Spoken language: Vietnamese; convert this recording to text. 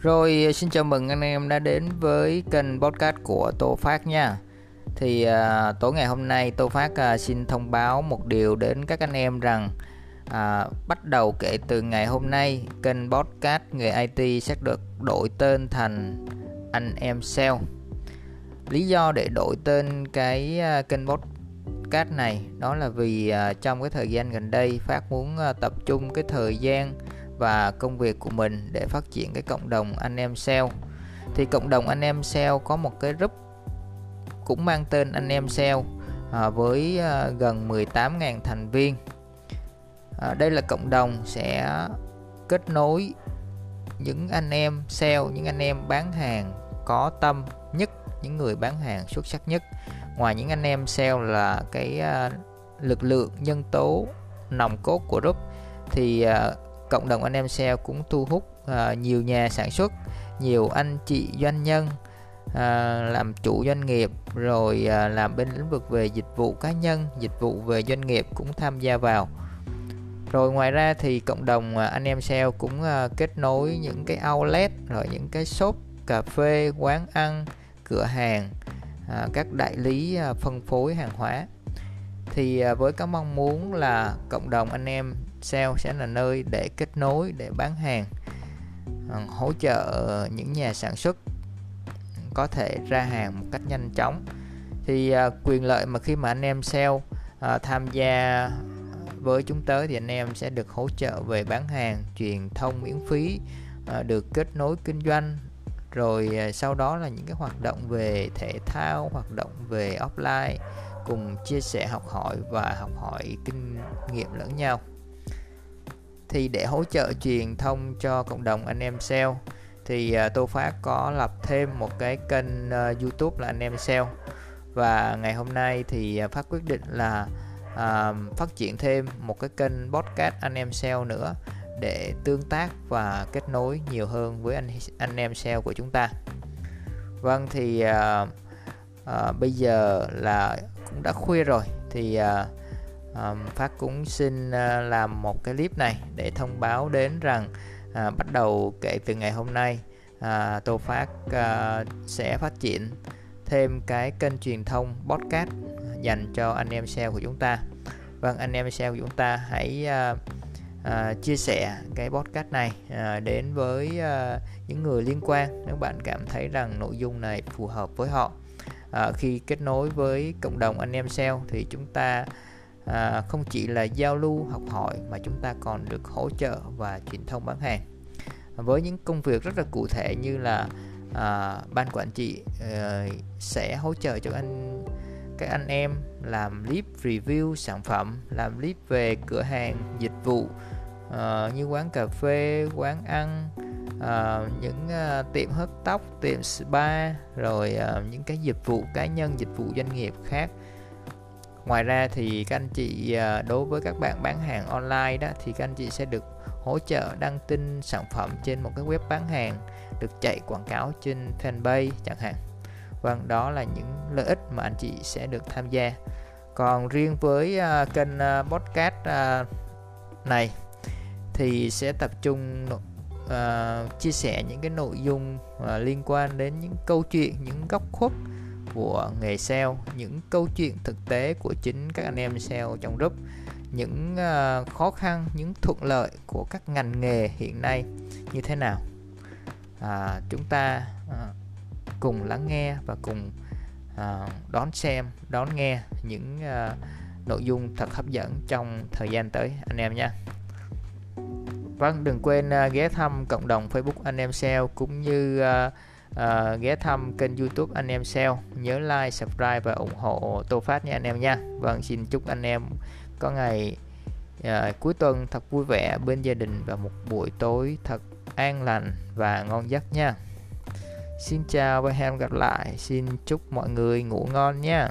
Rồi ờ, xin chào mừng anh em đã đến với kênh podcast của Tô Phát nha. Thì à, tối ngày hôm nay Tô Phát à, xin thông báo một điều đến các anh em rằng à, bắt đầu kể từ ngày hôm nay kênh podcast người IT sẽ được đổi tên thành anh em sale. Lý do để đổi tên cái à, kênh podcast này đó là vì à, trong cái thời gian gần đây Phát muốn à, tập trung cái thời gian và công việc của mình để phát triển cái cộng đồng anh em sale thì cộng đồng anh em sale có một cái group cũng mang tên anh em sale à, với à, gần 18.000 thành viên. À, đây là cộng đồng sẽ kết nối những anh em sale những anh em bán hàng có tâm nhất những người bán hàng xuất sắc nhất. Ngoài những anh em sale là cái à, lực lượng nhân tố nòng cốt của group thì à, cộng đồng anh em seo cũng thu hút uh, nhiều nhà sản xuất nhiều anh chị doanh nhân uh, làm chủ doanh nghiệp rồi uh, làm bên lĩnh vực về dịch vụ cá nhân dịch vụ về doanh nghiệp cũng tham gia vào. Rồi ngoài ra thì cộng đồng uh, anh em sale cũng uh, kết nối những cái outlet rồi những cái shop cà phê quán ăn cửa hàng uh, các đại lý uh, phân phối hàng hóa. Thì với cái mong muốn là cộng đồng anh em sale sẽ là nơi để kết nối, để bán hàng ờ, hỗ trợ những nhà sản xuất có thể ra hàng một cách nhanh chóng. Thì ờ, quyền lợi mà khi mà anh em sale ờ, tham gia với chúng tới thì anh em sẽ được hỗ trợ về bán hàng, truyền thông miễn phí được kết nối kinh doanh. Rồi sau đó là những cái hoạt động về thể thao, hoạt động về offline, cùng chia sẻ, học hỏi và học hỏi kinh nghiệm lẫn nhau thì để hỗ trợ truyền thông cho cộng đồng anh em sale. Thì à, Tô Phát có lập thêm một cái kênh à, YouTube là anh em sale. Và ngày hôm nay thì à, Phát quyết định là uh, phát triển thêm một cái kênh podcast anh em sale nữa để tương tác và kết nối nhiều hơn với anh anh em sale của chúng ta. Vâng thì uh, uh, bây giờ là cũng đã khuya rồi. Thì uh, um, Phát cũng xin uh, làm một cái clip này để thông báo đến rằng uh, bắt đầu kể từ ngày hôm nay uh, Tô Phát uh, sẽ phát triển thêm cái kênh truyền thông podcast dành cho anh em sale của chúng ta. Vâng anh em sale của chúng ta hãy uh, uh, chia sẻ cái podcast này uh, đến với uh, những người liên quan nếu bạn cảm thấy rằng nội dung này phù hợp với họ. Uh, khi kết nối với cộng đồng anh em sale thì chúng ta à, không chỉ là giao lưu học hỏi mà chúng ta còn được hỗ trợ và truyền thông bán hàng. Với những công việc rất là cụ thể như là à, ban quản trị à, sẽ hỗ trợ cho anh các anh em làm clip review sản phẩm làm clip về cửa hàng dịch vụ uh, như quán cà phê quán ăn uh, những uh, tiệm hớt tóc tiệm spa rồi uh, những cái dịch vụ cá nhân dịch vụ doanh nghiệp khác ngoài ra thì các anh chị à, đối với các bạn bán hàng online đó thì các anh chị sẽ được hỗ trợ đăng tin sản phẩm trên một cái web bán hàng được chạy quảng cáo trên fanpage chẳng hạn. Vâng đó là những lợi ích mà anh chị sẽ được tham gia. Còn riêng với uh, kênh uh, podcast uh, này thì sẽ tập trung uh, chia sẻ những cái nội dung uh, liên quan đến những câu chuyện những góc khuất của nghề sale những câu chuyện thực tế của chính các anh em sale trong group những uh, khó khăn những thuận lợi của các ngành nghề hiện nay như thế nào? À, chúng ta uh, cùng lắng nghe và cùng uh, đón xem đón nghe những uh, nội dung thật hấp dẫn trong thời gian tới anh em nha Vâng, đừng quên uh, ghé thăm cộng đồng Facebook anh em sale cũng như uh, uh, ghé thăm kênh youtube anh em sale nhớ like subscribe và ủng hộ tô phát nha anh em nha. Vâng xin chúc anh em có ngày uh, cuối tuần thật vui vẻ bên gia đình và một buổi tối thật an lành và ngon giấc nha. Xin chào và hẹn gặp lại. Xin chúc mọi người ngủ ngon nha.